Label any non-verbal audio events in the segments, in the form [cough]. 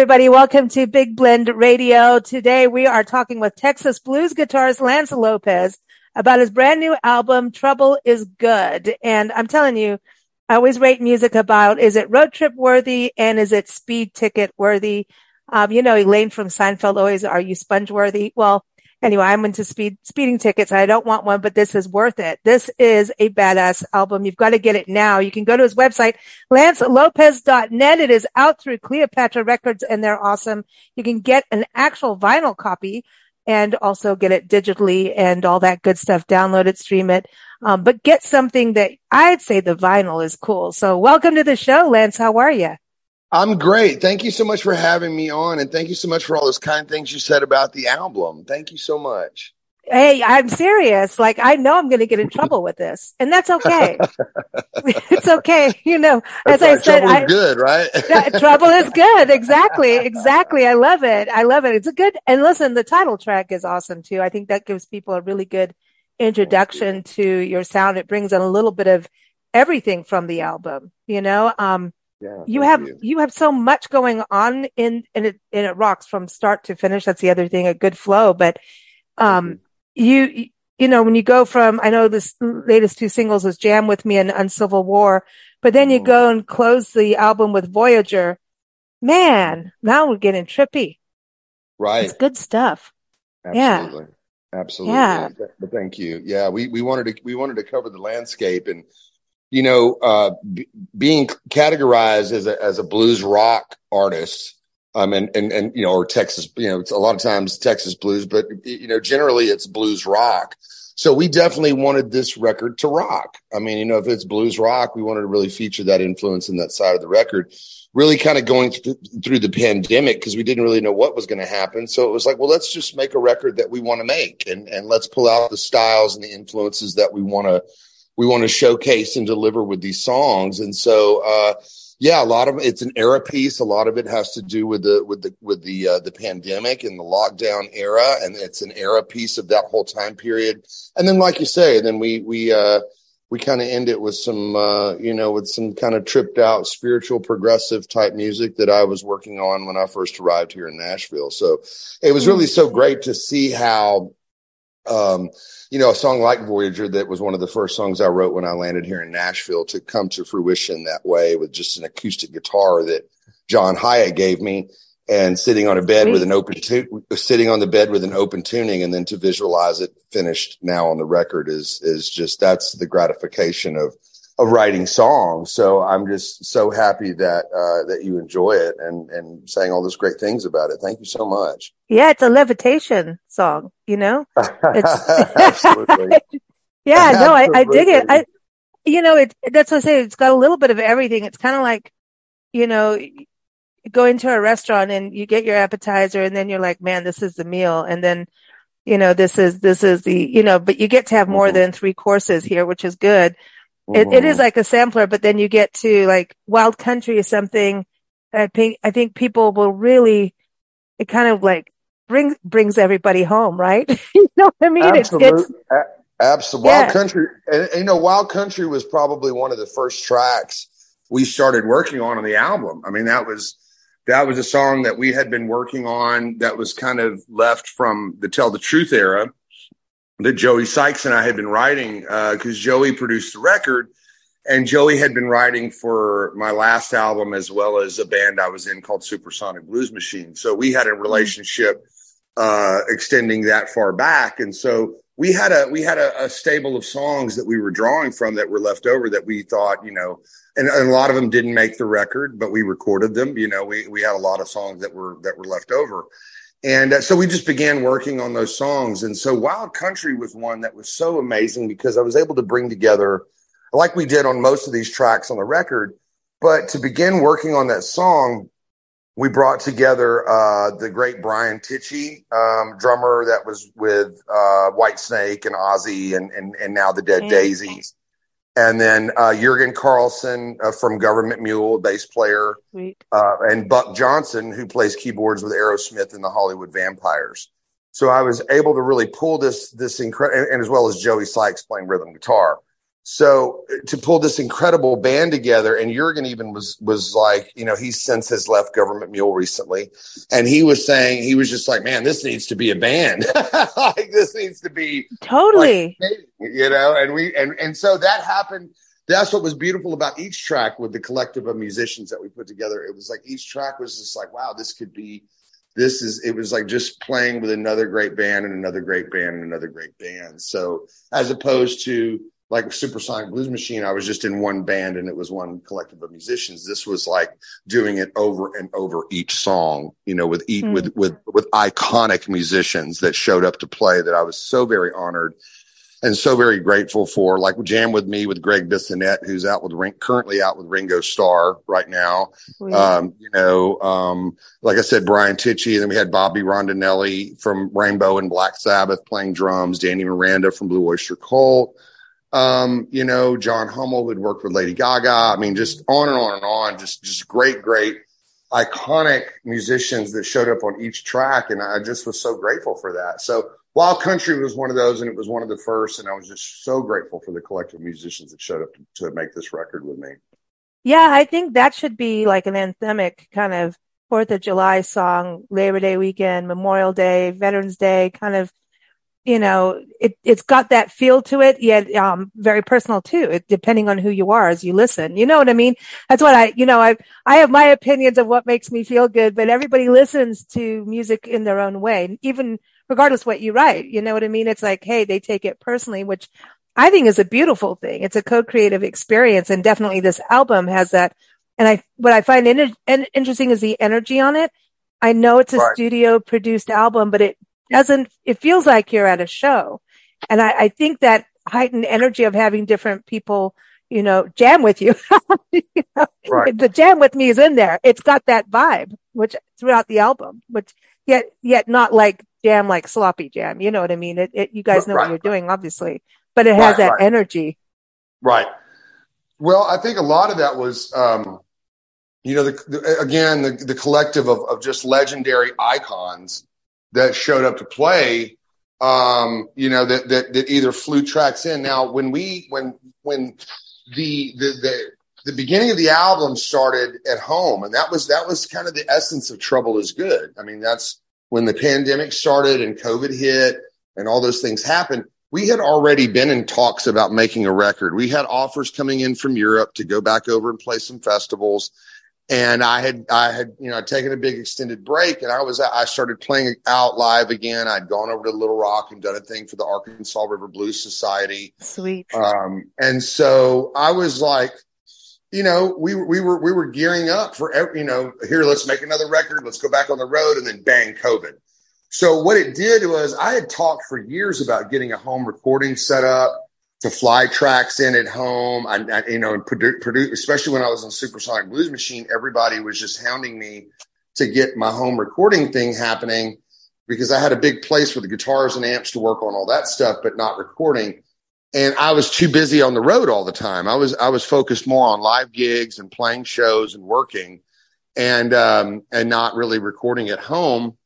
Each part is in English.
Everybody, welcome to Big Blend Radio. Today we are talking with Texas blues guitarist Lance Lopez about his brand new album, Trouble is Good. And I'm telling you, I always rate music about is it road trip worthy and is it speed ticket worthy? Um, you know, Elaine from Seinfeld always, are you sponge worthy? Well, anyway, I'm into speed, speeding tickets. I don't want one, but this is worth it. This is a badass album. You've got to get it now. You can go to his website, lancelopez.net. It is out through Cleopatra Records and they're awesome. You can get an actual vinyl copy and also get it digitally and all that good stuff. Download it, stream it. Um, but get something that I'd say the vinyl is cool. So welcome to the show, Lance. How are you? I'm great. Thank you so much for having me on. And thank you so much for all those kind things you said about the album. Thank you so much. Hey, I'm serious. Like, I know I'm going to get in trouble with this, and that's okay. [laughs] it's okay. You know, as right. I said, trouble I, is good, right? [laughs] trouble is good. Exactly. [laughs] Exactly. I love it. I love it. It's a good, and listen, the title track is awesome too. I think that gives people a really good introduction to your sound. It brings in a little bit of everything from the album, you know? Um, yeah, you have you. you. have so much going on in in it and it rocks from start to finish. That's the other thing, a good flow. But um, you you know when you go from I know this latest two singles was Jam with Me and Uncivil War, but then you mm-hmm. go and close the album with Voyager. Man, now we're getting trippy. Right, it's good stuff. Absolutely. Yeah. Absolutely. Yeah. But thank you. Yeah, we we wanted to we wanted to cover the landscape and you know, uh, b- being categorized as a, as a blues rock artist, um, and, and, and, you know, or Texas, you know, it's a lot of times Texas blues, but, you know, generally it's blues rock. So we definitely wanted this record to rock. I mean, you know, if it's blues rock, we wanted to really feature that influence in that side of the record. Really kind of going th- through the pandemic because we didn't really know what was going to happen. So it was like, well, let's just make a record that we want to make and, and let's pull out the styles and the influences that we want to we want to showcase and deliver with these songs. And so, uh, yeah, a lot of it's an era piece. A lot of it has to do with the with the with the uh, the pandemic and the lockdown era, and it's an era piece of that whole time period. And then, like you say, then we we uh, we kind of end it with some uh, you know with some kind of tripped out spiritual progressive type music that I was working on when I first arrived here in Nashville. So it was really so great to see how um, you know, a song like Voyager that was one of the first songs I wrote when I landed here in Nashville to come to fruition that way with just an acoustic guitar that John Hiatt gave me and sitting on a bed Sweet. with an open tu- sitting on the bed with an open tuning and then to visualize it finished now on the record is is just that's the gratification of of writing songs. So I'm just so happy that uh, that you enjoy it and and saying all those great things about it. Thank you so much. Yeah, it's a levitation song. You know, [laughs] Absolutely. [laughs] yeah, no, I, I dig it. I, you know, it that's what I say. It's got a little bit of everything. It's kind of like, you know, going to a restaurant and you get your appetizer and then you're like, man, this is the meal, and then you know this is this is the you know but you get to have more mm-hmm. than three courses here which is good it, it is mm-hmm. like a sampler, but then you get to like wild country or something. I think, I think people will really, it kind of like brings, brings everybody home, right? [laughs] you know what I mean? Absolutely. It's, it's Absolutely. Wild yeah. Country. And, you know, Wild Country was probably one of the first tracks we started working on on the album. I mean, that was, that was a song that we had been working on that was kind of left from the Tell the Truth era that Joey Sykes and I had been writing because uh, Joey produced the record, and Joey had been writing for my last album as well as a band I was in called Supersonic Blues Machine. So we had a mm-hmm. relationship uh, extending that far back, and so we had a we had a, a, stable of songs that we were drawing from that were left over that we thought you know, and, and a lot of them didn't make the record, but we recorded them. You know, we we had a lot of songs that were that were left over. And uh, so we just began working on those songs. And so Wild Country was one that was so amazing because I was able to bring together, like we did on most of these tracks on the record, but to begin working on that song, we brought together uh, the great Brian Tichy, um, drummer that was with uh, Whitesnake and Ozzy and, and, and now the Dead. Daisies and then uh, Jorgen Carlsson uh, from Government Mule, bass player, uh, and Buck Johnson, who plays keyboards with Aerosmith and the Hollywood Vampires. So I was able to really pull this this incredible, and as well as Joey Sykes playing rhythm guitar. So uh, to pull this incredible band together, and Jorgen even was was like, you know, he since has left Government Mule recently, and he was saying he was just like, man, this needs to be a band, [laughs] like this needs to be totally, like, you know, and we and and so that happened. That's what was beautiful about each track with the collective of musicians that we put together. It was like each track was just like, wow, this could be this is it was like just playing with another great band and another great band and another great band. So as opposed to like Supersonic Blues Machine, I was just in one band and it was one collective of musicians. This was like doing it over and over each song, you know, with each, mm. with with with iconic musicians that showed up to play that I was so very honored and so very grateful for. Like Jam with me with Greg Bissonette, who's out with Ring, currently out with Ringo Starr right now. Um, you know, um, like I said, Brian Tichy, and then we had Bobby Rondinelli from Rainbow and Black Sabbath playing drums, Danny Miranda from Blue Oyster Cult um, you know, John Hummel who'd worked with Lady Gaga. I mean, just on and on and on. Just just great, great, iconic musicians that showed up on each track, and I just was so grateful for that. So Wild Country was one of those, and it was one of the first, and I was just so grateful for the collective musicians that showed up to, to make this record with me. Yeah, I think that should be like an anthemic kind of Fourth of July song, Labor Day weekend, Memorial Day, Veterans Day, kind of you know, it, it's got that feel to it, yet, um, very personal too, it, depending on who you are as you listen. You know what I mean? That's what I, you know, I, I have my opinions of what makes me feel good, but everybody listens to music in their own way, even regardless what you write. You know what I mean? It's like, hey, they take it personally, which I think is a beautiful thing. It's a co-creative experience. And definitely this album has that. And I, what I find in, in, interesting is the energy on it. I know it's a right. studio produced album, but it doesn't, it feels like you're at a show. And I, I think that heightened energy of having different people, you know, jam with you. [laughs] you know, right. The jam with me is in there. It's got that vibe, which throughout the album, which yet, yet not like jam, like sloppy jam. You know what I mean? It, it you guys know right. what you're doing, obviously, but it has right, that energy. Right. Well, I think a lot of that was, um, you know, the, the, again, the, the collective of, of just legendary icons that showed up to play, um, you know, that, that, that either flew tracks in. Now, when we, when, when the, the, the, the beginning of the album started at home and that was, that was kind of the essence of trouble is good. I mean, that's when the pandemic started and COVID hit and all those things happened. We had already been in talks about making a record. We had offers coming in from Europe to go back over and play some festivals and I had I had you know taken a big extended break, and I was I started playing out live again. I'd gone over to Little Rock and done a thing for the Arkansas River Blues Society. Sweet. Um, and so I was like, you know, we we were we were gearing up for every, you know here let's make another record, let's go back on the road, and then bang, COVID. So what it did was I had talked for years about getting a home recording set up to fly tracks in at home. I, I you know, and produce, especially when I was on Supersonic Blues Machine, everybody was just hounding me to get my home recording thing happening because I had a big place with the guitars and amps to work on all that stuff, but not recording. And I was too busy on the road all the time. I was I was focused more on live gigs and playing shows and working, and um, and not really recording at home.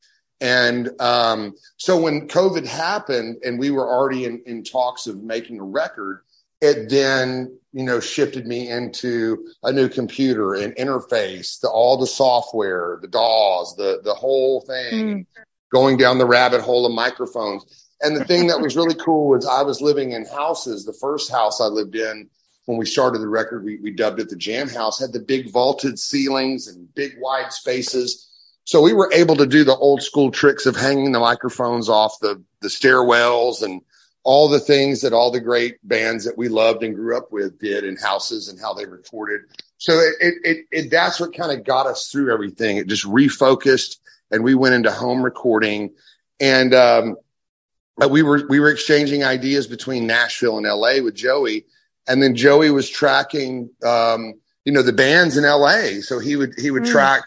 And um, so when COVID happened and we were already in, in talks of making a record, it then, you know, shifted me into a new computer and interface, the, all the software, the DAWs, the, the whole thing, mm. going down the rabbit hole of microphones. And the thing that was really [laughs] cool was I was living in houses. The first house I lived in when we started the record, we, we dubbed it the Jam House, had the big vaulted ceilings and big wide spaces so we were able to do the old school tricks of hanging the microphones off the, the stairwells and all the things that all the great bands that we loved and grew up with did in houses and how they recorded. So it, it, it, it that's what kind of got us through everything. It just refocused and we went into home recording and, um, we were, we were exchanging ideas between Nashville and LA with Joey. And then Joey was tracking, um, you know, the bands in LA. So he would, he would mm. track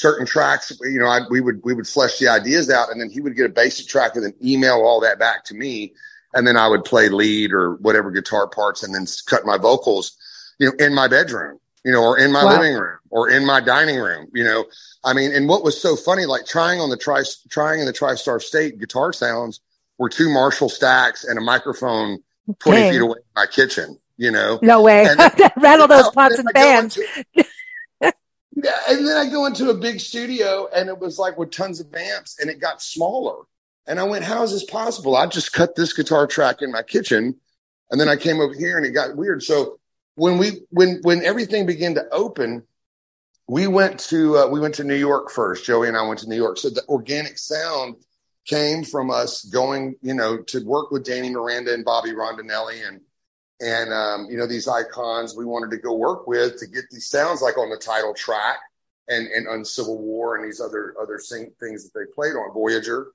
certain tracks, you know, I, we would, we would flesh the ideas out and then he would get a basic track and then email all that back to me. And then I would play lead or whatever guitar parts and then cut my vocals, you know, in my bedroom, you know, or in my wow. living room or in my dining room, you know, I mean, and what was so funny, like trying on the tri, trying in the TriStar State guitar sounds were two Marshall stacks and a microphone 20 feet away from my kitchen you know? No way. [laughs] Rattle those pots and pans. [laughs] And then I go into a big studio and it was like with tons of amps and it got smaller. And I went, how is this possible? I just cut this guitar track in my kitchen. And then I came over here and it got weird. So when we, when, when everything began to open, we went to, uh, we went to New York first. Joey and I went to New York. So the organic sound came from us going, you know, to work with Danny Miranda and Bobby Rondinelli and, and, um, you know, these icons we wanted to go work with to get these sounds like on the title track and, and on Civil War and these other, other sing- things that they played on Voyager.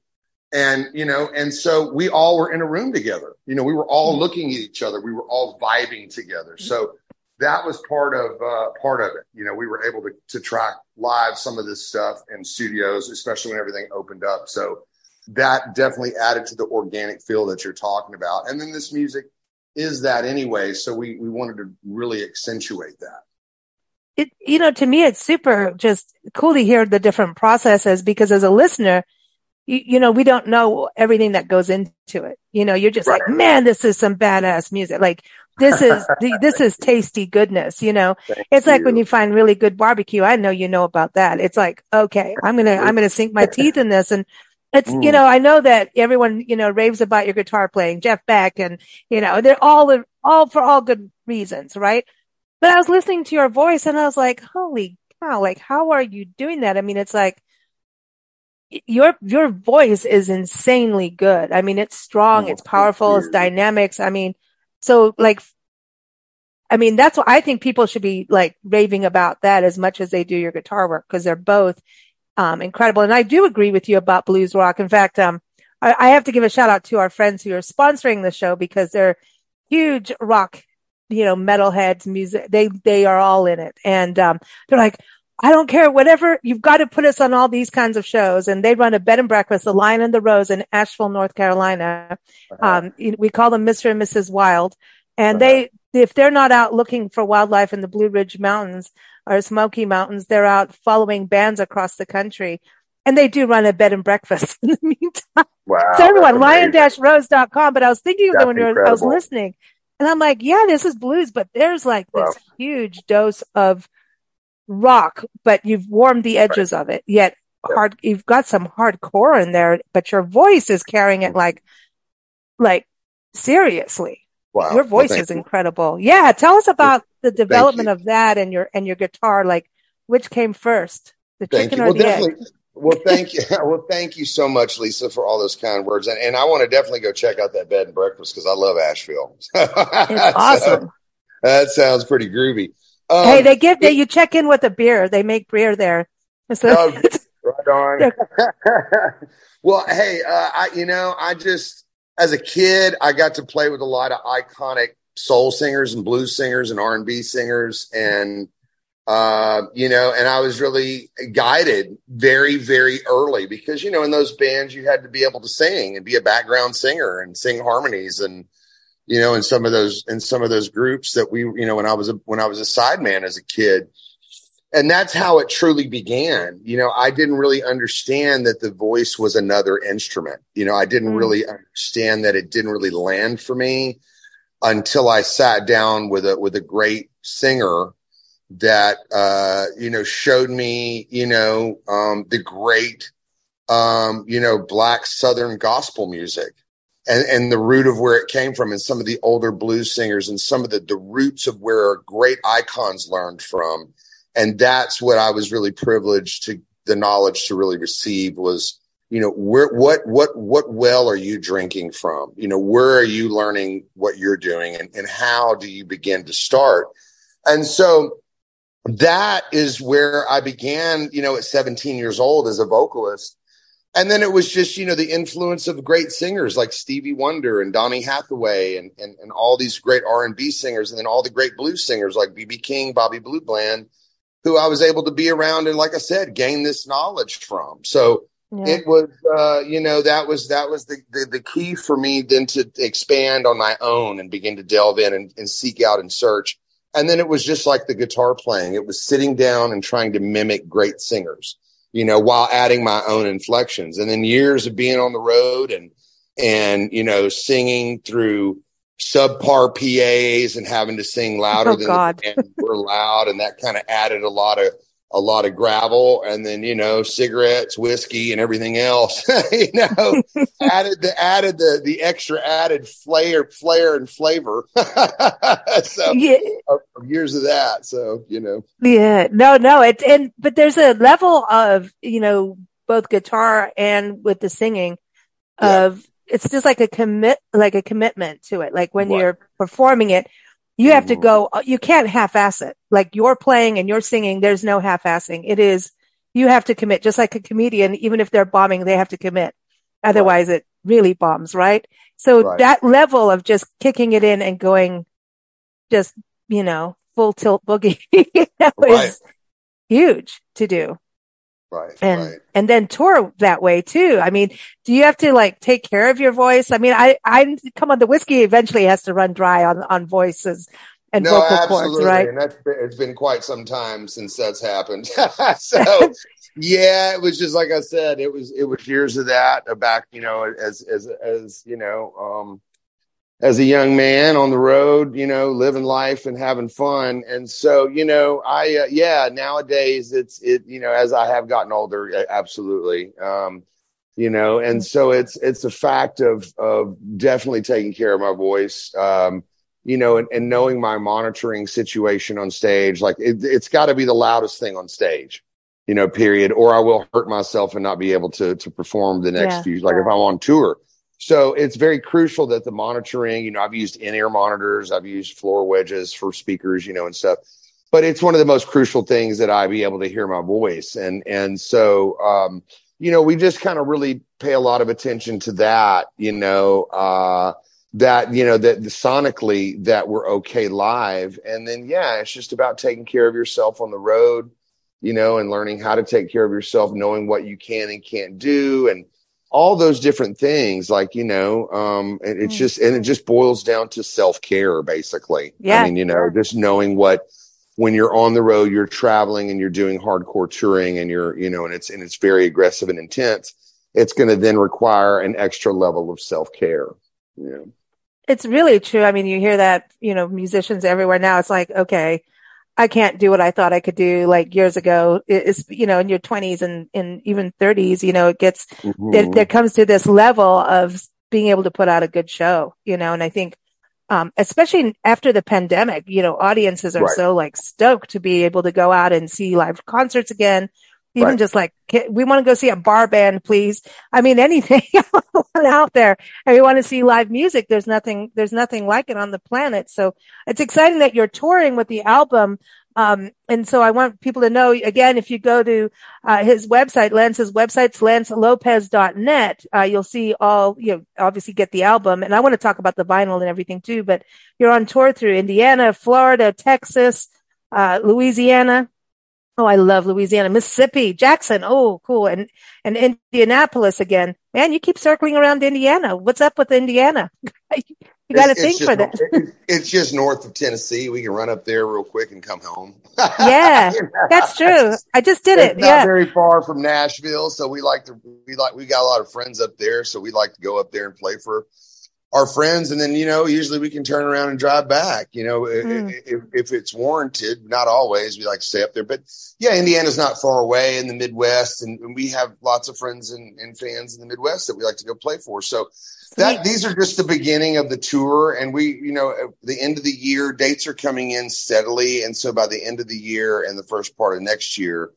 And, you know, and so we all were in a room together. You know, we were all looking at each other. We were all vibing together. So that was part of, uh, part of it. You know, we were able to, to track live some of this stuff in studios, especially when everything opened up. So, that definitely added to the organic feel that you're talking about. And then this music is that anyway. So we, we wanted to really accentuate that. It, you know, to me, it's super just cool to hear the different processes because as a listener, you, you know, we don't know everything that goes into it. You know, you're just right. like, man, this is some badass music. Like this is, [laughs] this is tasty goodness. You know, Thank it's you. like when you find really good barbecue. I know you know about that. It's like, okay, I'm going to, I'm going to sink my [laughs] teeth in this and it's, mm. you know, I know that everyone, you know, raves about your guitar playing, Jeff Beck, and, you know, they're all, all for all good reasons, right? But I was listening to your voice and I was like, holy cow, like, how are you doing that? I mean, it's like, your, your voice is insanely good. I mean, it's strong, oh, it's powerful, it's dynamics. I mean, so like, I mean, that's what I think people should be like raving about that as much as they do your guitar work because they're both um, incredible. And I do agree with you about blues rock. In fact, um, I, I, have to give a shout out to our friends who are sponsoring the show because they're huge rock, you know, metalheads, music. They, they are all in it. And, um, they're like, I don't care, whatever, you've got to put us on all these kinds of shows. And they run a bed and breakfast, the Lion and the Rose in Asheville, North Carolina. Uh-huh. Um, we call them Mr. and Mrs. Wild. And uh-huh. they, if they're not out looking for wildlife in the Blue Ridge Mountains, or Smoky Mountains. They're out following bands across the country. And they do run a bed and breakfast [laughs] in the meantime. Wow. So everyone, lion-rose.com. But I was thinking of them when I was listening. And I'm like, yeah, this is blues, but there's like wow. this huge dose of rock, but you've warmed the edges right. of it. Yet hard, you've got some hardcore in there, but your voice is carrying it like, like seriously. Wow. Your voice well, is you. incredible. Yeah. Tell us about the development of that and your, and your guitar. Like which came first, the thank chicken you. or well, the egg? Well, thank you. [laughs] well, thank you so much, Lisa, for all those kind words. And, and I want to definitely go check out that bed and breakfast because I love Asheville. [laughs] it's awesome. so, that sounds pretty groovy. Um, hey, they give, they, you check in with a beer. They make beer there. [laughs] So, oh, right on. well, hey, uh, I, you know, I just, as a kid, I got to play with a lot of iconic soul singers and blues singers and R and B singers, and uh, you know, and I was really guided very, very early because you know, in those bands, you had to be able to sing and be a background singer and sing harmonies and you know, in some of those in some of those groups that we, you know, when I was a when I was a sideman as a kid, and that's how it truly began. You know, I didn't really understand that the voice was another instrument. You know, I didn't mm. really understand that it didn't really land for me until I sat down with a with a great singer that uh, you know showed me, you know, um, the great um, you know, black southern gospel music. And, and the root of where it came from and some of the older blues singers and some of the, the roots of where great icons learned from and that's what I was really privileged to the knowledge to really receive was, you know, where, what, what, what well are you drinking from? You know, where are you learning what you're doing and, and how do you begin to start? And so that is where I began, you know, at 17 years old as a vocalist. And then it was just, you know, the influence of great singers like Stevie Wonder and Donny Hathaway and, and, and all these great R&B singers and then all the great blues singers like BB King, Bobby Blue Bland who I was able to be around and, like I said, gain this knowledge from. So yeah. it was, uh, you know, that was that was the, the, the key for me then to expand on my own and begin to delve in and, and seek out and search. And then it was just like the guitar playing; it was sitting down and trying to mimic great singers, you know, while adding my own inflections. And then years of being on the road and and you know singing through subpar PAs and having to sing louder oh, than God. the band were loud, and that kind of added a lot of a lot of gravel, and then you know cigarettes, whiskey, and everything else. [laughs] you know, [laughs] added the added the the extra added flair, flair, and flavor. [laughs] so yeah. years of that. So you know, yeah, no, no, it and but there's a level of you know both guitar and with the singing yeah. of it's just like a commit, like a commitment to it. Like when you're performing it, you have to go, uh, you can't half-ass it. Like you're playing and you're singing, there's no half-assing. It is, you have to commit, just like a comedian, even if they're bombing, they have to commit. Otherwise right. it really bombs, right? So right. that level of just kicking it in and going just, you know, full tilt boogie [laughs] you know, right. is huge to do. Right. And, right. and then tour that way too. I mean, do you have to like take care of your voice? I mean, I, I come on the whiskey eventually has to run dry on, on voices and no, vocal absolutely. cords, right? And that's been, it's been quite some time since that's happened. [laughs] so [laughs] yeah, it was just like I said, it was, it was years of that back, you know, as, as, as, you know, um, as a young man on the road, you know, living life and having fun. And so, you know, I, uh, yeah, nowadays it's, it, you know, as I have gotten older, absolutely. Um, you know, and so it's, it's a fact of, of definitely taking care of my voice. Um, you know, and, and knowing my monitoring situation on stage, like it, it's got to be the loudest thing on stage, you know, period, or I will hurt myself and not be able to, to perform the next yeah. few, like if I'm on tour, so it's very crucial that the monitoring, you know, I've used in-ear monitors, I've used floor wedges for speakers, you know, and stuff. But it's one of the most crucial things that I be able to hear my voice. And and so um, you know, we just kind of really pay a lot of attention to that, you know, uh that you know that sonically that we're okay live and then yeah it's just about taking care of yourself on the road you know and learning how to take care of yourself knowing what you can and can't do and all those different things like you know um and it's mm. just and it just boils down to self-care basically. Yeah. i mean you know just knowing what when you're on the road you're traveling and you're doing hardcore touring and you're you know and it's and it's very aggressive and intense it's going to then require an extra level of self-care. Yeah. It's really true. I mean you hear that you know musicians everywhere now it's like okay I can't do what I thought I could do like years ago. It's, you know, in your twenties and, and even thirties, you know, it gets, mm-hmm. there, there comes to this level of being able to put out a good show, you know, and I think, um, especially after the pandemic, you know, audiences are right. so like stoked to be able to go out and see live concerts again even right. just like we want to go see a bar band, please. I mean, [laughs] anything out there, and we want to see live music. There's nothing, there's nothing like it on the planet. So it's exciting that you're touring with the album. Um, and so I want people to know again, if you go to, uh, his website, Lance's website, lancelopez.net, uh, you'll see all, you know, obviously get the album. And I want to talk about the vinyl and everything too, but you're on tour through Indiana, Florida, Texas, uh, Louisiana, Oh, I love Louisiana, Mississippi, Jackson. Oh, cool. And, and Indianapolis again. Man, you keep circling around Indiana. What's up with Indiana? [laughs] you got to think for that. it's just north of Tennessee. We can run up there real quick and come home. yeah, [laughs] that's true. I just did it's it. Not very far from Nashville. So we like to, we like, we got a lot of friends up there. So we like to go up there and play for our friends and then you know usually we can turn around and drive back you know mm. if, if, it's warranted not always we like to stay up there but yeah indiana's not far away in the midwest and, and we have lots of friends and, and, fans in the midwest that we like to go play for so that these are just the beginning of the tour and we you know at the end of the year dates are coming in steadily and so by the end of the year and the first part of next year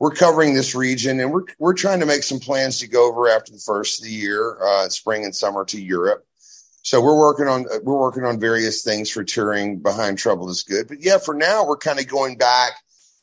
we're covering this region and we're we're trying to make some plans to go over after the first of the year uh, spring and summer to europe so we're working on we're working on various things for touring behind trouble is good. But yeah, for now we're kind of going back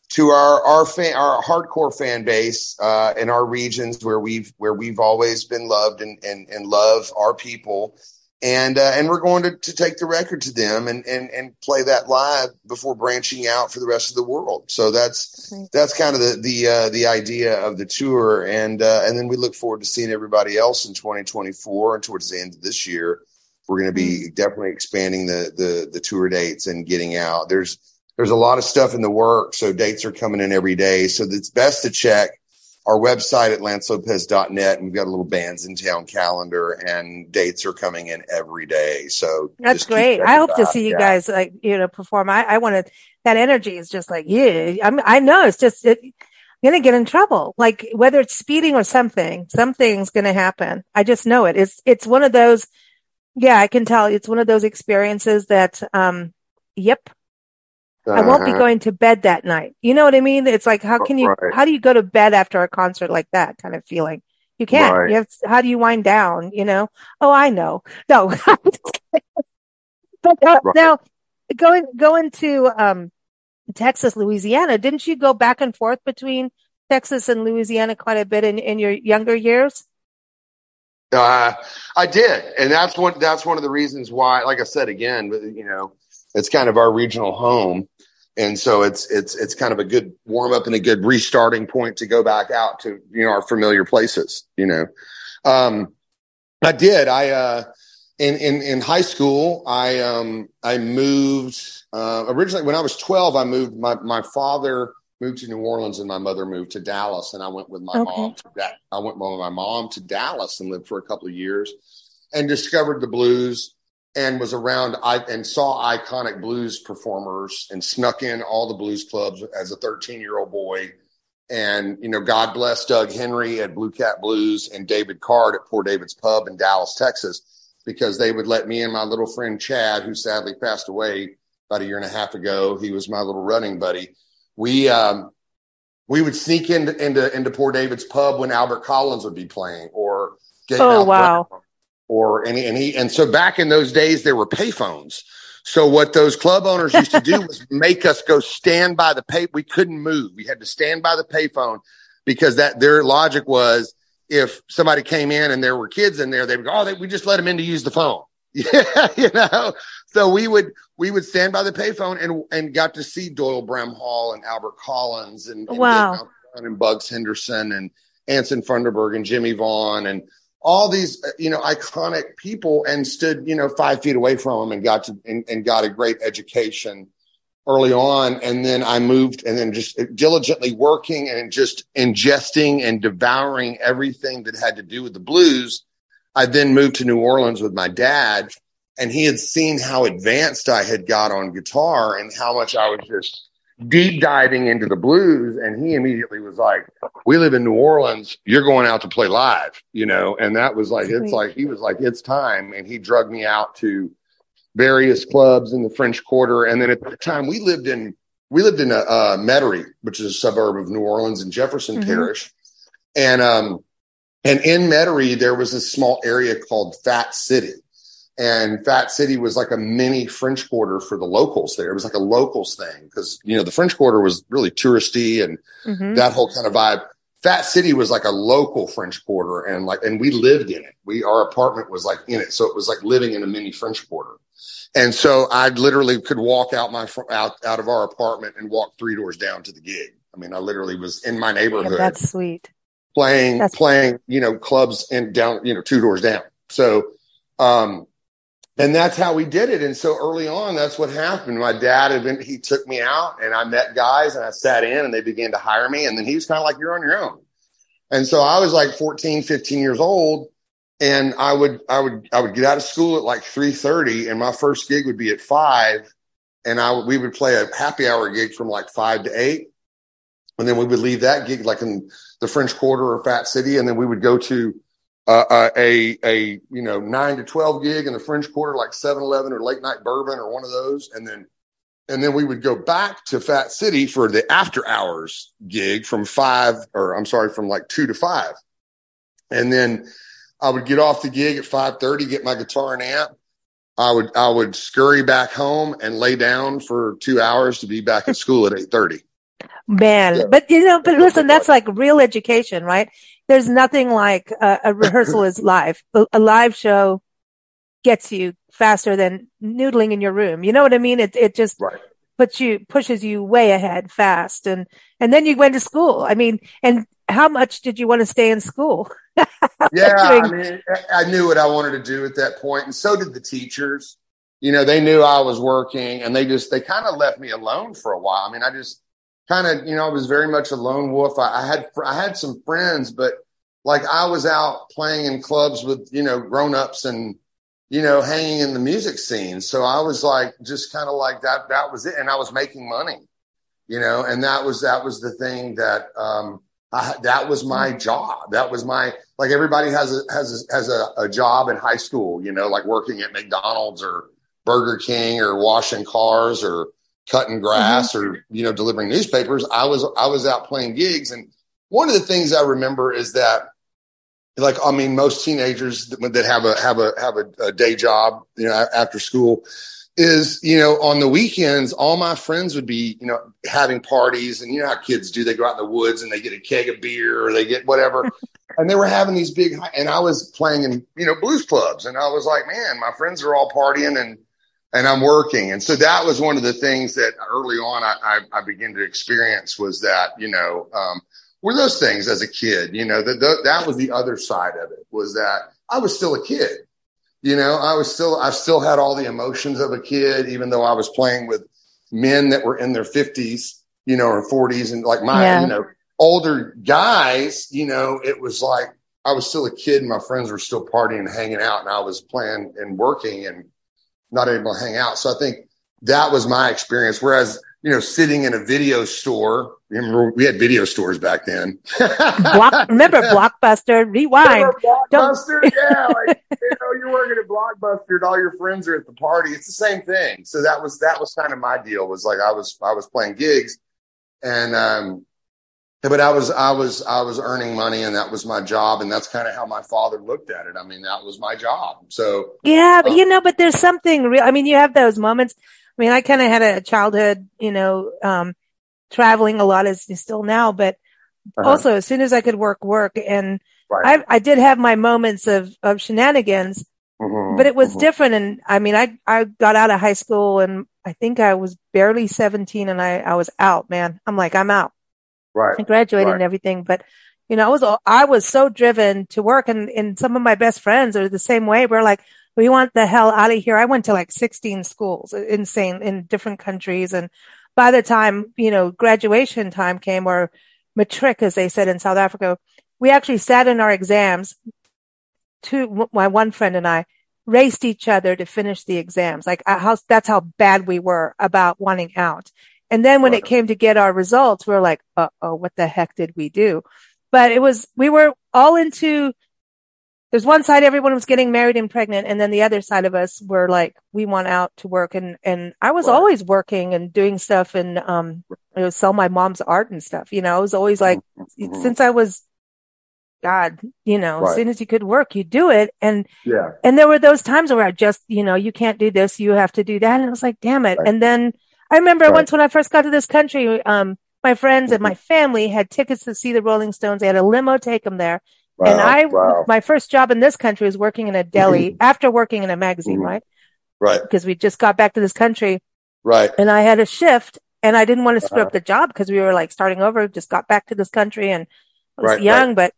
to our our fan our hardcore fan base uh, in our regions where we've where we've always been loved and and, and love our people. And uh, and we're going to, to take the record to them and, and and play that live before branching out for the rest of the world. So that's that's kind of the the uh, the idea of the tour, and uh, and then we look forward to seeing everybody else in 2024 and towards the end of this year we're going to be mm. definitely expanding the, the, the tour dates and getting out. There's, there's a lot of stuff in the work. So dates are coming in every day. So it's best to check our website at lancelopez.net and we've got a little bands in town calendar and dates are coming in every day. So that's great. I hope to see you yeah. guys like, you know, perform. I, I want to, that energy is just like, yeah, I'm, I know it's just, it, going to get in trouble. Like whether it's speeding or something, something's going to happen. I just know it. It's, it's one of those, yeah, I can tell it's one of those experiences that, um, yep, uh-huh. I won't be uh-huh. going to bed that night. You know what I mean? It's like, how can you, right. how do you go to bed after a concert like that kind of feeling? You can't. Right. You have, how do you wind down? You know? Oh, I know. No. [laughs] but uh, right. now going, going to, um, Texas, Louisiana, didn't you go back and forth between Texas and Louisiana quite a bit in, in your younger years? Uh, I did. And that's one, that's one of the reasons why, like I said, again, you know, it's kind of our regional home and so it's it's it's kind of a good warm up and a good restarting point to go back out to you know our familiar places you know um i did i uh in in in high school i um i moved uh originally when i was 12 i moved my my father moved to new orleans and my mother moved to dallas and i went with my okay. mom to that i went with my mom to dallas and lived for a couple of years and discovered the blues and was around I and saw iconic blues performers and snuck in all the blues clubs as a 13 year old boy. And, you know, God bless Doug Henry at Blue Cat Blues and David Card at Poor David's Pub in Dallas, Texas, because they would let me and my little friend Chad, who sadly passed away about a year and a half ago, he was my little running buddy. We, um, we would sneak into, into, into Poor David's Pub when Albert Collins would be playing or Oh, wow. Brown or and, and he and so back in those days there were payphones. So what those club owners used to do was make us go stand by the pay. We couldn't move. We had to stand by the payphone because that their logic was if somebody came in and there were kids in there, they would go, oh, they, we just let them in to use the phone. [laughs] Yeah, you know. So we would we would stand by the payphone and and got to see Doyle Bramhall and Albert Collins and, and wow and Bugs Henderson and Anson Funderburgh and Jimmie Vaughan and all these, uh, you know, iconic people and stood, you know, five feet away from them and got to, and, and, got a great education early on. And then I moved and then just diligently working and just ingesting and devouring everything that had to do with the blues. I then moved to New Orleans with my dad and he had seen how advanced I had got on guitar and how much I was just deep diving into the blues. And he immediately was like we live in new orleans. You're going out to play live you know? And that was like it's like he was like it's time. And he drugged me out to various clubs in the french quarter. And then at the time we lived in we lived in a, uh, metairie which is a suburb of new orleans in jefferson mm-hmm. parish. And um and in metairie there was this small area called fat city and Fat City was like a mini French Quarter for the locals there. It was like a locals thing because you know the French Quarter was really touristy and mm-hmm. that whole kind of vibe. Fat City was like a local French Quarter, and like and we lived in it. We our apartment was like in it, so it was like living in a mini French Quarter. And so I literally could walk out my out out of our apartment and walk three doors down to the gig. I mean, I literally was in my neighborhood. Yeah, that's sweet. Playing that's playing, you know, clubs and down, you know, two doors down. So um and that's how we did it. And so early on, that's what happened. My dad had been, he took me out and I met guys and I sat in and they began to hire me. And then he was kind of like, you're on your own. And so I was like 14, 15 years old and I would, I would, I would get out of school at like 3.30 and my first gig would be at five. And I we would play a happy hour gig from like five to eight. And then we would leave that gig like in the French Quarter or Fat City. And then we would go to uh, uh, a a you know nine to twelve gig in the French Quarter, like 7-Eleven or late night bourbon or one of those, and then and then we would go back to Fat City for the after hours gig from five or I'm sorry from like two to five, and then I would get off the gig at five thirty, get my guitar and amp. I would I would scurry back home and lay down for two hours to be back at school at eight thirty. Man, yeah. but you know, but listen, that's like real education, right? there's nothing like a, a rehearsal is live. A live show gets you faster than noodling in your room. You know what I mean? It it just right. puts you pushes you way ahead fast, and and then you went to school. I mean, and how much did you want to stay in school? [laughs] yeah, I mean, I knew what I wanted to do at that point, and so did the teachers. You know, they knew I was working, and they just they kind of left me alone for a while. I mean, I just kind of, you know, I was very much a lone wolf. I, I had, I had some friends, but like I was out playing in clubs with, you know, grown ups and, you know, hanging in the music scene. So I was like, just kind of like that, that was it. And I was making money, you know, and that was, that was the thing that, um, I, that was my job. That was my, like everybody has a, has a, has a, a job in high school, you know, like working at McDonald's or Burger King or washing cars or, cutting grass mm-hmm. or you know delivering newspapers i was i was out playing gigs. And one of the things i remember is that like i mean most teenagers that, that have a have a have a, a, day job you know after school is you know on the weekends all my friends would be you know having parties. And you know how kids do they go out in the woods and they get a keg of beer or they get whatever. [laughs] And they were having these big and i was playing in you know blues clubs. And i was like man my friends are all partying and and I'm working. And so that was one of the things that early on I, I, I began to experience was that, you know, um, were those things as a kid, you know, that, that was the other side of it was that I was still a kid, you know, I was still, I still had all the emotions of a kid, even though I was playing with men that were in their fifties, you know, or forties and like my, yeah. you know, older guys, you know, it was like, I was still a kid and my friends were still partying and hanging out and I was playing and working and, not able to hang out. So I think that was my experience. Whereas, you know, sitting in a video store, remember we had video stores back then. [laughs] Block, remember Blockbuster, Rewind. Remember Blockbuster? yeah. Like, you know, you're working at Blockbuster and all your friends are at the party. It's the same thing. So that was, that was kind of my deal was like, I was, I was playing gigs and, um, but I was, I was, I was earning money and that was my job. And that's kind of how my father looked at it. I mean, that was my job. So yeah, but uh, you know, but there's something real. I mean, you have those moments. I mean, I kind of had a childhood, you know, um, traveling a lot as still now, but uh-huh. also as soon as I could work, work. And right. I, I did have my moments of, of shenanigans, mm-hmm, but it was mm-hmm. different. And I mean, I, I got out of high school and I think I was barely 17 and I, I was out, man. I'm like, I'm out right. and graduated right. and everything. But, you know, I was, I was so driven to work and, and some of my best friends are the same way. We're like, we want the hell out of here. I went to like 16 schools, insane in different countries. And by the time, you know, graduation time came or matric, as they said in South Africa, we actually sat in our exams. Two, my one friend and I raced each other to finish the exams. Like uh, how, that's how bad we were about wanting out. And then when it came to get our results, we are like, uh oh, what the heck did we do? But it was, we were all into, there's one side everyone was getting married and pregnant. And then the other side of us were like, we want out to work. And, and I was right. always working and doing stuff and, um, it was sell my mom's art and stuff. You know, I was always like, mm-hmm. since I was God, you know, right. as soon as you could work, you do it. And, yeah. and there were those times where I just, you know, you can't do this. You have to do that. And I was like, damn it. Right. And then I remember right. once when I first got to this country, um, my friends and my family had tickets to see the Rolling Stones. They had a limo take them there. Wow, and I, wow. my first job in this country was working in a deli mm-hmm. after working in a magazine, mm-hmm. right? Right. Because we just got back to this country. Right. And I had a shift and I didn't want to screw uh-huh. up the job because we were like starting over, just got back to this country and I was right, young, right. but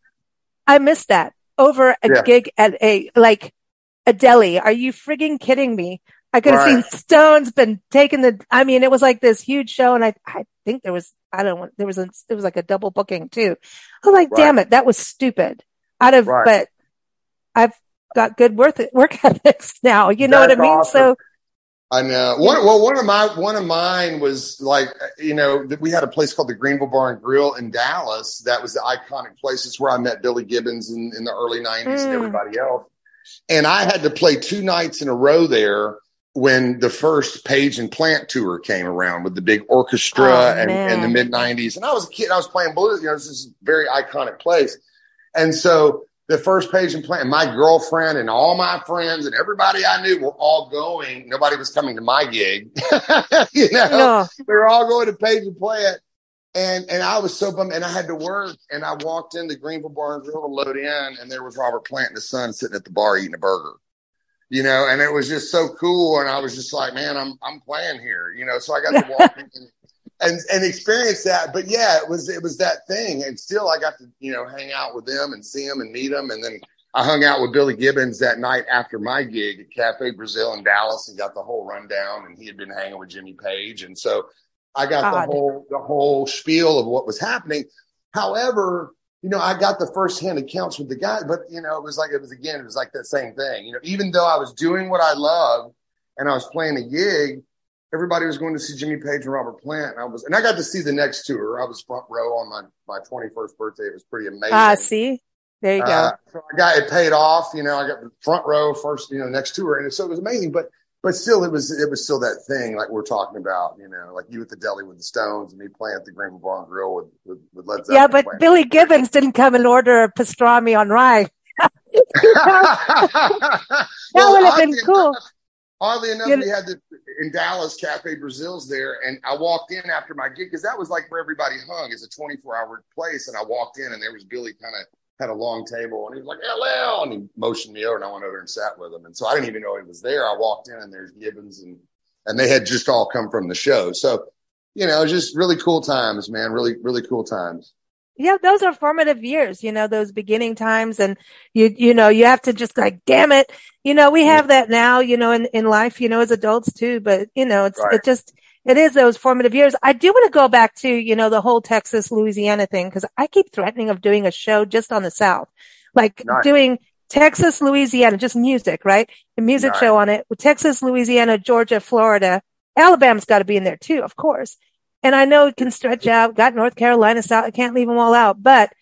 I missed that over a yeah. gig at a, like a deli. Are you frigging kidding me? I could have right. seen Stones been taking the, I mean, it was like this huge show. And I, I think there was, I don't know, there was a, it was like a double booking too. I was like, right. damn it, that was stupid. Out of, right. but I've got good work, work [laughs] ethics now. You know That's what I mean? Awesome. So, I know. One, well, one of my one of mine was like, you know, we had a place called the Greenville Bar and Grill in Dallas. That was the iconic place. It's where I met Billy Gibbons in, in the early '90s mm. and everybody else. And I had to play two nights in a row there when the first Page and Plant tour came around with the big orchestra oh, and, and, the mid '90s, and I was a kid, I was playing blues. You know, this is a very iconic place, and so the first Page and Plant, my girlfriend and all my friends and everybody I knew were all going. Nobody was coming to my gig, [laughs] you know. No. They were all going to Page and Plant, and and I was so bummed, and I had to work, and I walked in the Greenville Bar and Grill to load in, and there was Robert Plant and his son sitting at the bar eating a burger you know, and it was just so cool. And I was just like, man, I'm I'm playing here, you know. So I got to walk [laughs] and, and and experience that. But yeah, it was it was that thing, and still I got to you know hang out with them and see them and meet them, and then I hung out with Billy Gibbons that night after my gig at Cafe Brazil in Dallas and got the whole rundown. And he had been hanging with Jimmy Page, and so I got Odd. the whole the whole spiel of what was happening. However, you know, I got the first hand accounts with the guy, but you know, it was like it was again, it was like that same thing. You know, even though I was doing what I love and I was playing a gig, everybody was going to see Jimmy Page and Robert Plant. And I was, and I got to see the next tour. I was front row on my, my 21st birthday. It was pretty amazing. Ah, uh, see, there you go. Uh, so I got it paid off. You know, I got the front row first, you know, next tour. And so it was amazing, but, but still it was, it was still that thing like we're talking about, you know, like you at the deli with the Stones and me playing at the Green Bar Grill with, with, with Led Zeppelin. Yeah, but playing. Billy Gibbons didn't come and order a pastrami on rye. [laughs] that well, would have been cool. Enough, oddly enough, you know, we had the in Dallas, Cafe Brazil's there, and I walked in after my gig because that was like where everybody hung. It's a 24 hour place, and I walked in, and there was Billy kind of had a long table, and he was like LL, and he motioned me over, and I went over and sat with him, and so I didn't even know he was there. I walked in, and there's Gibbons, and and they had just all come from the show, so you know, just really cool times, man. Really, really cool times yeah, those are formative years, you know, those beginning times. And you, you know, you have to just like, damn it. You know, we mm-hmm. have that now, you know, in, in life, you know, as adults too, but you know, it's, right. it just, it is those formative years. I do want to go back to, you know, the whole Texas, Louisiana thing, cause I keep threatening of doing a show just on the South, like nice. doing Texas, Louisiana, just music, right? A music nice. show on it. Texas, Louisiana, Georgia, Florida. Alabama's got to be in there too, of course. And I know it can stretch out, got North Carolina South. I can't leave them all out, but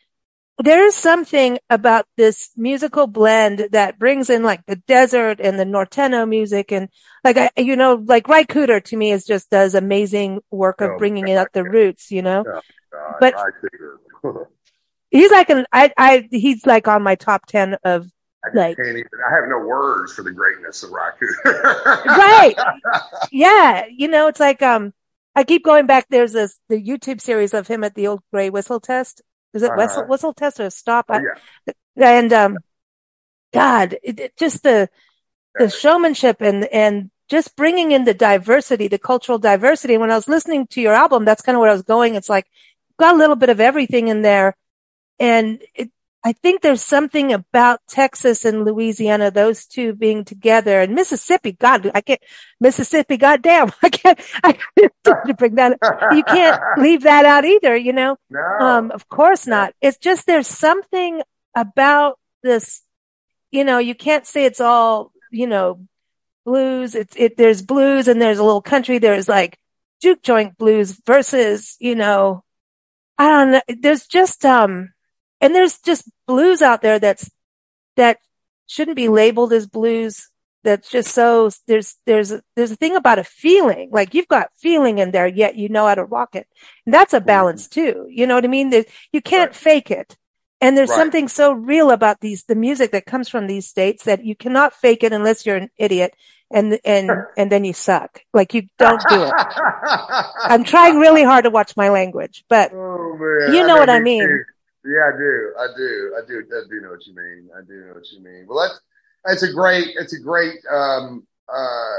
there is something about this musical blend that brings in like the desert and the Norteño music. And like, I, you know, like Ry Cooder to me is just does amazing work of oh, bringing God. up the roots, you know, oh, but [laughs] he's like an, I, I, he's like on my top 10 of I like, can't even, I have no words for the greatness of Ry right. [laughs] Yeah. You know, it's like, um, I keep going back. There's this, the YouTube series of him at the Old Grey Whistle Test. Is it uh-huh. whistle, whistle test or stop? Yeah. And, um, God, it, it, just the, the showmanship and, and just bringing in the diversity, the cultural diversity. When I was listening to your album, that's kind of where I was going. It's like, got a little bit of everything in there. And it, I think there's something about Texas and Louisiana, those two being together and Mississippi. God, I can't, Mississippi, goddamn, [laughs] I can't, I can't [laughs] bring that. You can't leave that out either, you know? No. Um, of course not. It's just there's something about this, you know, you can't say it's all, you know, blues. It's, it, there's blues and there's a little country. There's like juke joint blues versus, you know, I don't know. There's just, um, and there's just blues out there that's, that shouldn't be labeled as blues. That's just so, there's, there's, there's a thing about a feeling, like you've got feeling in there, yet you know how to rock it. And that's a mm-hmm. balance too. You know what I mean? There's, you can't right. fake it. And there's right. something so real about these, the music that comes from these states that you cannot fake it unless you're an idiot and, and, and then you suck. Like you don't do it. [laughs] I'm trying really hard to watch my language, but oh, you know I what I mean. Too. Yeah, I do. I do. I do. I do know what you mean. I do know what you mean. Well, that's that's a great. It's a great, um, uh,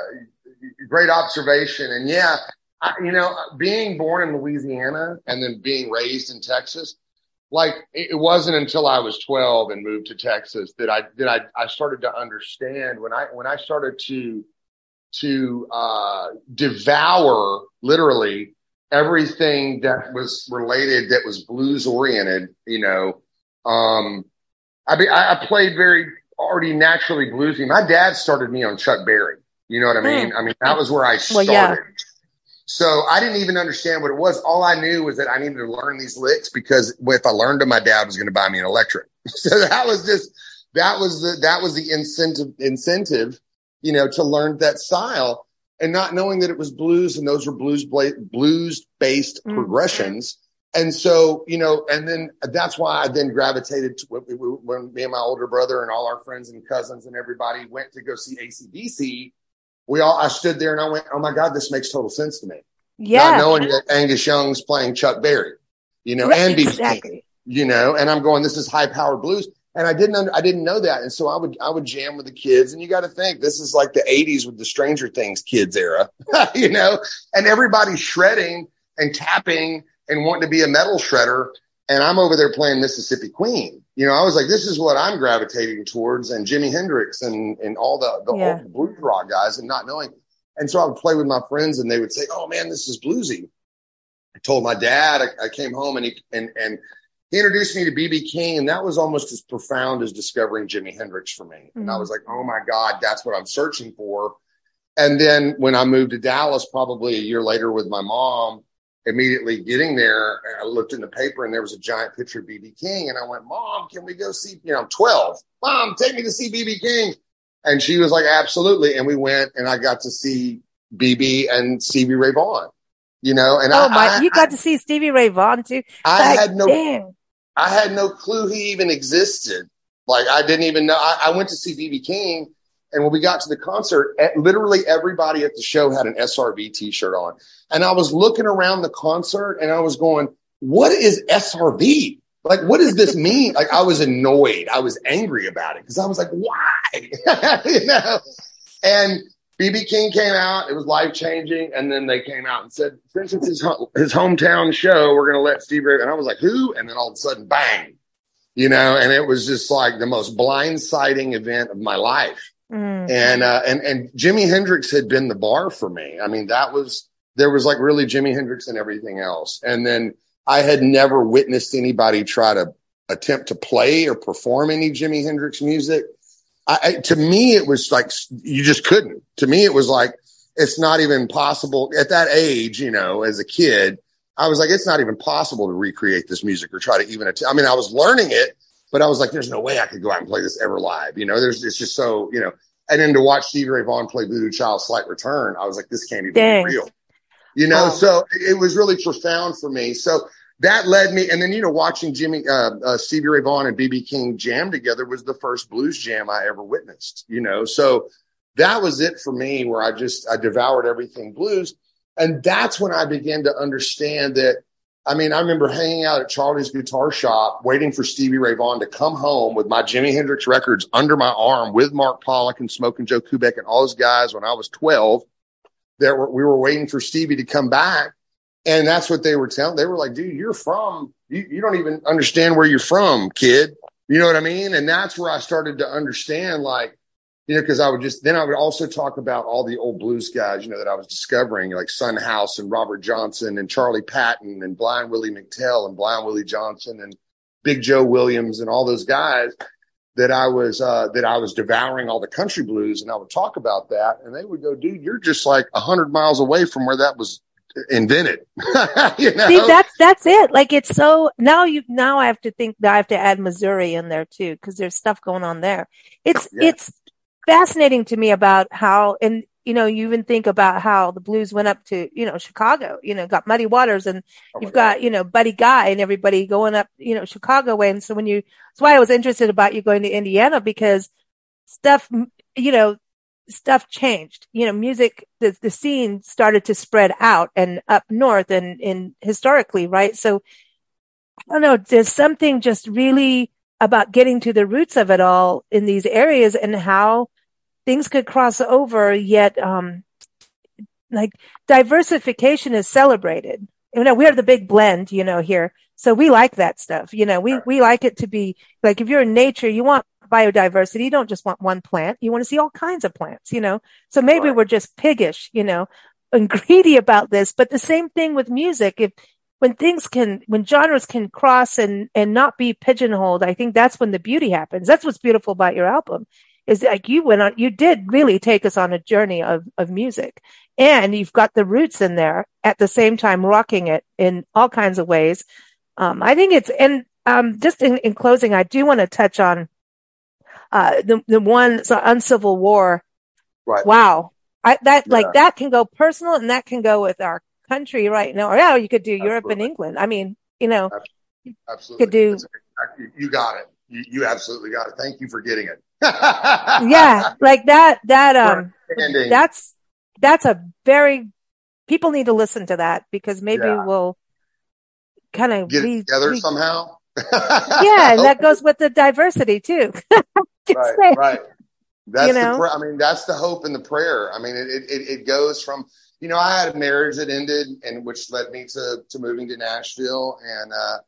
great observation. And yeah, I, you know, being born in Louisiana and then being raised in Texas, like it wasn't until I was 12 and moved to Texas that I that I I started to understand when I when I started to to uh, devour literally everything that was related that was blues oriented, you know, um, I mean, I, I, played very already naturally bluesy. My dad started me on Chuck Berry. You know what I hmm. mean? Mm. I mean, that was where I started. Well, yeah. So I didn't even understand what it was. All I knew was that I needed to learn these licks because if I learned them, my dad was going to buy me an electric. [laughs] So that was just, that was the, that was the incentive, incentive, you know, to learn that style and not knowing that it was blues and those were blues blues based mm. progressions. And so, you know, and then that's why I then gravitated to when me and my older brother and all our friends and cousins and everybody went to go see AC/DC. We all, I stood there and I went, Oh my God, this makes total sense to me. Yeah. Not knowing that Angus Young's playing Chuck Berry, you know, right, and exactly. you know, and I'm going, this is high powered blues and I didn't under, I didn't know that, and so I would I would jam with the kids, and you got to think this is like the '80s with the Stranger Things kids era, [laughs] you know, and everybody's shredding and tapping and wanting to be a metal shredder, and I'm over there playing Mississippi Queen. You know, I was like, this is what I'm gravitating towards, and Jimi Hendrix and and all the the yeah. old blues rock guys, and not knowing. And so I would play with my friends, and they would say, "Oh man, this is bluesy." I told my dad, I, I came home and he, and, and he introduced me to BB King, and that was almost as profound as discovering Jimi Hendrix for me. Mm-hmm. And I mm. was like, oh my God, that's what I'm searching for. And then when I moved to Dallas, probably a year later with my mom, immediately getting there, I looked in the paper and there was a giant picture of BB King. And I went, Mom, can we go see? You know, I'm 12. Mom, take me to see BB King. And she was like, Absolutely. And we went and I got to see BB and Stevie Ray Vaughan. You know, and oh I, my, I, you got I, to see Stevie Ray Vaughan too. I like, had no, damn. I had no clue he even existed. Like I didn't even know. I, went to see BB King and when we got to the concert, literally everybody at the show had an SRV t-shirt on. And I was looking around the concert and I was going, what is SRV? Like, what does this mean? like, I was annoyed. I was angry about it because I was like, why? [laughs] you know? And BB King came out. It was life changing. And then they came out and said, since it's his, his hometown show, we're going to let Steve Ray. And I was like, who? And then all of a sudden, bang, you know, and it was just like the most blindsiding event of my life. Mm. And, uh, and, and Jimi Hendrix had been the bar for me. I mean, that was, there was like really Jimi Hendrix and everything else. And then I had never witnessed anybody try to attempt to play or perform any Jimi Hendrix music. I, to me, it was like, you just couldn't. To me, it was like, it's not even possible at that age, you know, as a kid. I was like, it's not even possible to recreate this music or try to even, att- I mean, I was learning it, but I was like, there's no way I could go out and play this ever live. You know, there's, it's just so, you know, and then to watch Stevie Ray Vaughan play Voodoo Child Slight Return, I was like, this can't even Dang. be real. You know, so it was really profound for me. So that led me, and then, you know, watching Jimmy, uh, uh, Stevie Ray Vaughan and BB King jam together was the first blues jam I ever witnessed, you know, so that was it for me where I just, I devoured everything blues. And that's when I began to understand that I mean, I remember hanging out at Charley's guitar shop, waiting for Stevie Ray Vaughan to come home with my Jimi Hendrix records under my arm with Mark Pollock and Smoking Joe Kubek and all those guys when I was 12. There were, we were waiting for Stevie to come back. And that's what they were telling. They were like, dude, you're from, you, you don't even understand where you're from, kid. You know what I mean? And that's where I started to understand like, you know, because I would just then I would also talk about all the old blues guys, you know, that I was discovering, like Son House and Robert Johnson and Charley Patton and Blind Willie McTell and Blind Willie Johnson and Big Joe Williams and all those guys that I was uh, that I was devouring all the country blues, and I would talk about that, and they would go, "Dude, you're just like a hundred miles away from where that was invented." [laughs] you know? See, that's that's it. Like it's so now you now I have to think that I have to add Missouri in there too because there's stuff going on there. It's yeah. it's fascinating to me about how, and you know, you even think about how the blues went up to, you know, Chicago, you know, got Muddy Waters and oh you've got, you know, Buddy Guy and everybody going up, you know, Chicago way. And so when you, that's why I was interested about you going to Indiana because stuff, you know, stuff changed, you know, music, the, the scene started to spread out and up north and, and historically, right? So I don't know, there's something just really about getting to the roots of it all in these areas and how things could cross over, yet, um, like diversification is celebrated. You know, we're the big blend, you know, here. So we like that stuff. You know, we, we like it to be like, if you're in nature, you want biodiversity. You don't just want one plant. You want to see all kinds of plants, you know? So maybe we're just piggish, you know, and [laughs] greedy about this, but the same thing with music. If, when things can, when genres can cross and, and not be pigeonholed, I think that's when the beauty happens. That's what's beautiful about your album is like you went on, you did really take us on a journey of, of music and you've got the roots in there at the same time rocking it in all kinds of ways. Um, I think it's, and, um, just in, in closing, I do want to touch on, uh, the, the one, so uncivil war. Right. Wow. I, that, yeah. like that can go personal and that can go with our country right now. Or yeah, you could do Absolutely. Europe and England. I mean, you know, Absolutely. could do. You got it. You, you absolutely got it. Thank you for getting it [laughs] yeah, like that, that, um, that's, that's a very, people need to listen to that because maybe yeah. we'll kind of get re- together re- somehow. [laughs] yeah, and that goes with the diversity too. [laughs] [laughs] right, right. That's you know? the, I mean, that's the hope and the prayer. I mean, it, it, it goes from, you know, I had a marriage that ended and which led me to, to moving to Nashville and, uh,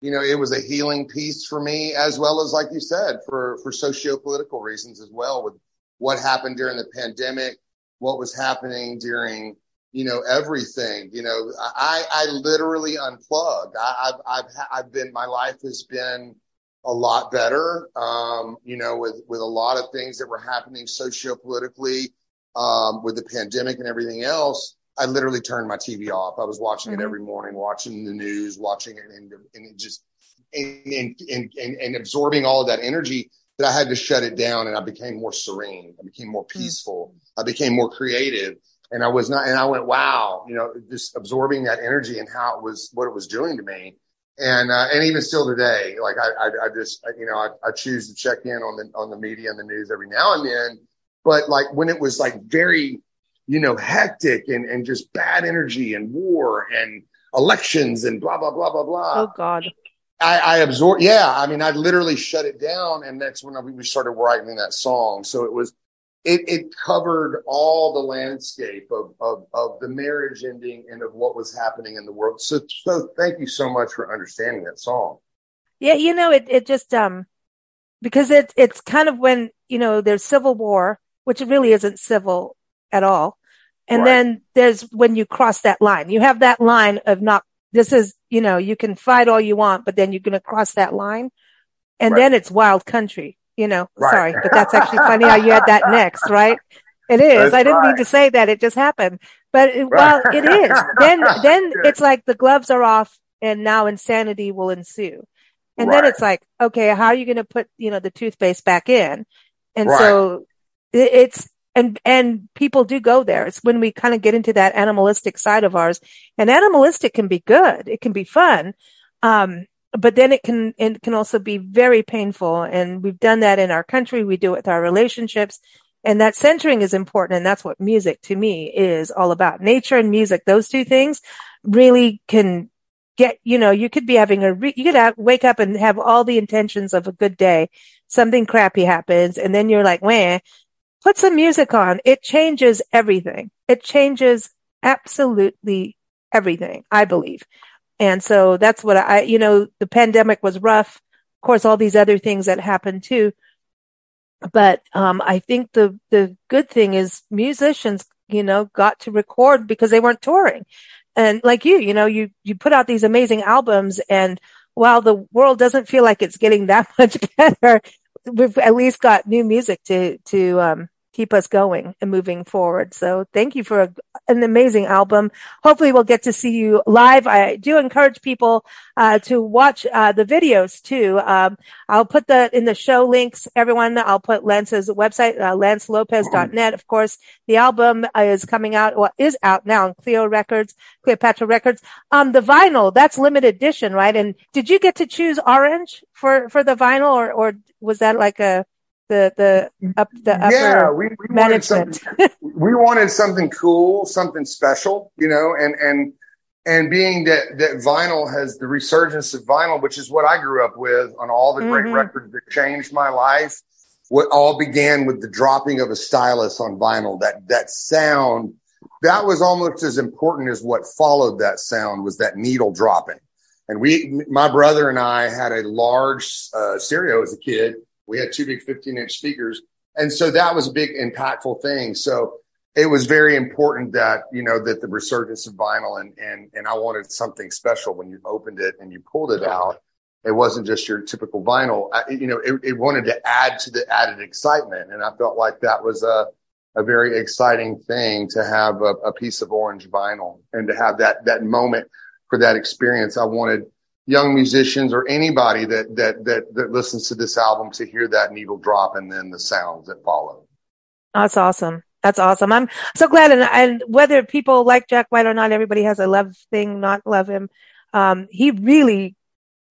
you know, it was a healing piece for me, as well as, like you said, for, for socio-political reasons as well with what happened during the pandemic, what was happening during, you know, everything, you know, I, I literally unplugged. I, have I've, I've been, my life has been a lot better. Um, you know, with, with a lot of things that were happening socio-politically, um, with the pandemic and everything else. I literally turned my TV off. I was watching mm-hmm. it every morning, watching the news, watching it and, and it just, and, and, and, and, absorbing all of that energy that I had to shut it down and I became more serene. I became more mm. peaceful. Mm-hmm. I became more creative and I was not, and I went, wow, you know, just absorbing that energy and how it was, what it was doing to me. And, uh, and even still today, like I, I, I just, you know, I, I choose to check in on the, on the media and the news every now and then. But like when it was like very, you know, hectic and, and just bad energy and war and elections and blah, blah, blah, blah, blah. Oh God. I, I absorbed. Yeah. I mean, I literally shut it down. And that's when we started writing that song. So it was, it, it covered all the landscape of, of, of the marriage ending and of what was happening in the world. So, so thank you so much for understanding that song. Yeah. You know, it, it just, um, because it, it's kind of when, you know, there's civil war, which really isn't civil at all. And right. then there's when you cross that line, you have that line of not, this is, you know, you can fight all you want, but then you're going to cross that line and right. then it's wild country you know, right. sorry, but that's actually funny how you had that [laughs] next, right? It is. That's I didn't right. mean to say that. It just happened. But it, well, it is. Then, [laughs] then it's like the gloves are off and now insanity will ensue. And right. then it's like, okay, how are you going to put, you know, the toothpaste back in? And so it, it's, and, and people do go there. It's when we kind of get into that animalistic side of ours and animalistic can be good. It can be fun. Um, but then it can it can also be very painful. And we've done that in our country. We do it with our relationships. And that centering is important. And that's what music to me is all about. Nature and music those two things really can get you know you could be having a re- you could have, wake up and have all the intentions of a good day. Something crappy happens and then you're like wah. Put some music on. It changes everything. It changes absolutely everything i believe and so that's what I, you know, the pandemic was rough. Of course, all these other things that happened too. But, um, I think the, the good thing is musicians, you know, got to record because they weren't touring. And like you, you know, you, you put out these amazing albums and while the world doesn't feel like it's getting [laughs] that much better, we've at least got new music to, to, um, keep us going and moving forward. So thank you for a, an amazing album. Hopefully we'll get to see you live. I do encourage people uh, to watch uh, the videos too. Um, I'll put that in the show links. Everyone, I'll put Lance's website, uh, lancelopez.net. Of course, the album is coming out, or is out now on Cleo Records, Cleopatra Records. Um, the vinyl, that's limited edition, right? And did you get to choose orange for, for the vinyl or, or was that like a, the the up the upper yeah, we, we management. Wanted [laughs] we wanted something cool, something special, you know, and and and being that that vinyl has the resurgence of vinyl, which is what I grew up with on all the great mm-hmm. records that changed my life. What all began with the dropping of a stylus on vinyl. That that sound that was almost as important as what followed that sound was that needle dropping. And we, my brother and I, had a large uh, stereo as a kid we had two big 15 inch speakers. And so that was a big impactful thing. So it was very important that, you know, that the resurgence of vinyl and, and, and I wanted something special when you opened it and you pulled it out. It wasn't just your typical vinyl. I, you know, it, it wanted to add to the added excitement. And I felt like that was a, a very exciting thing to have a, a piece of orange vinyl and to have that, that moment for that experience. I wanted young musicians or anybody that, that, that, that listens to this album to hear that needle drop and then the sounds that follow. That's awesome. That's awesome. I'm so glad. And, and whether people like Jack White or not, everybody has a love thing, not love him. Um, he really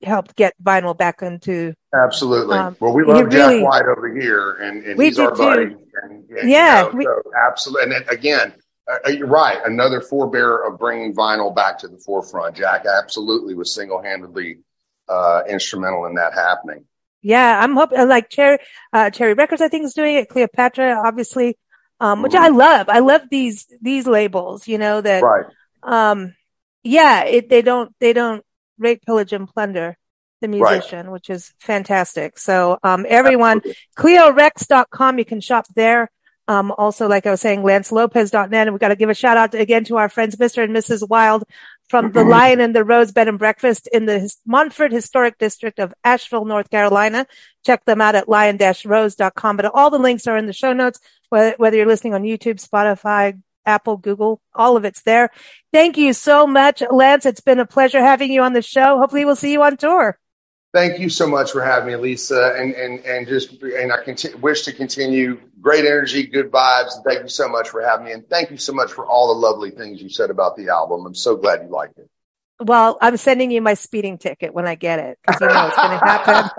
helped get vinyl back into. Absolutely. Um, well, we love Jack really, White over here and, and he's our buddy. And, and, yeah. You know, we, so absolutely. And again, uh, uh, you're right. Another forebearer of bringing vinyl back to the forefront. Jack absolutely was single handedly uh, instrumental in that happening. Yeah, I'm hoping uh, like Cherry, uh, Cherry Records, I think is doing it. Cleopatra, obviously, um, which mm-hmm. I love. I love these, these labels, you know, that, right. um, yeah, it, they don't, they don't rape, pillage and plunder the musician, right. which is fantastic. So, um, everyone, CleoRecs.com, you can shop there. Um, also, like I was saying, lancelopez.net. And we've got to give a shout out to, again to our friends, Mr. and Mrs. Wild from the Lion and the Rose Bed and Breakfast in the Montford Historic District of Asheville, North Carolina. Check them out at lion-rose.com. But all the links are in the show notes, whether, whether you're listening on YouTube, Spotify, Apple, Google, all of it's there. Thank you so much, Lance. It's been a pleasure having you on the show. Hopefully we'll see you on tour. Thank you so much for having me, Lisa, and and and just and I conti- wish to continue great energy, good vibes. and Thank you so much for having me, and thank you so much for all the lovely things you said about the album. I'm so glad you liked it. Well, I'm sending you my speeding ticket when I get it because you know it's going to happen.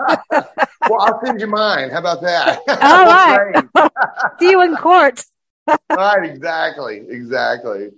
[laughs] well, I'll send you mine. How about that? [laughs] All right. [laughs] See you in court. right. Exactly. Exactly.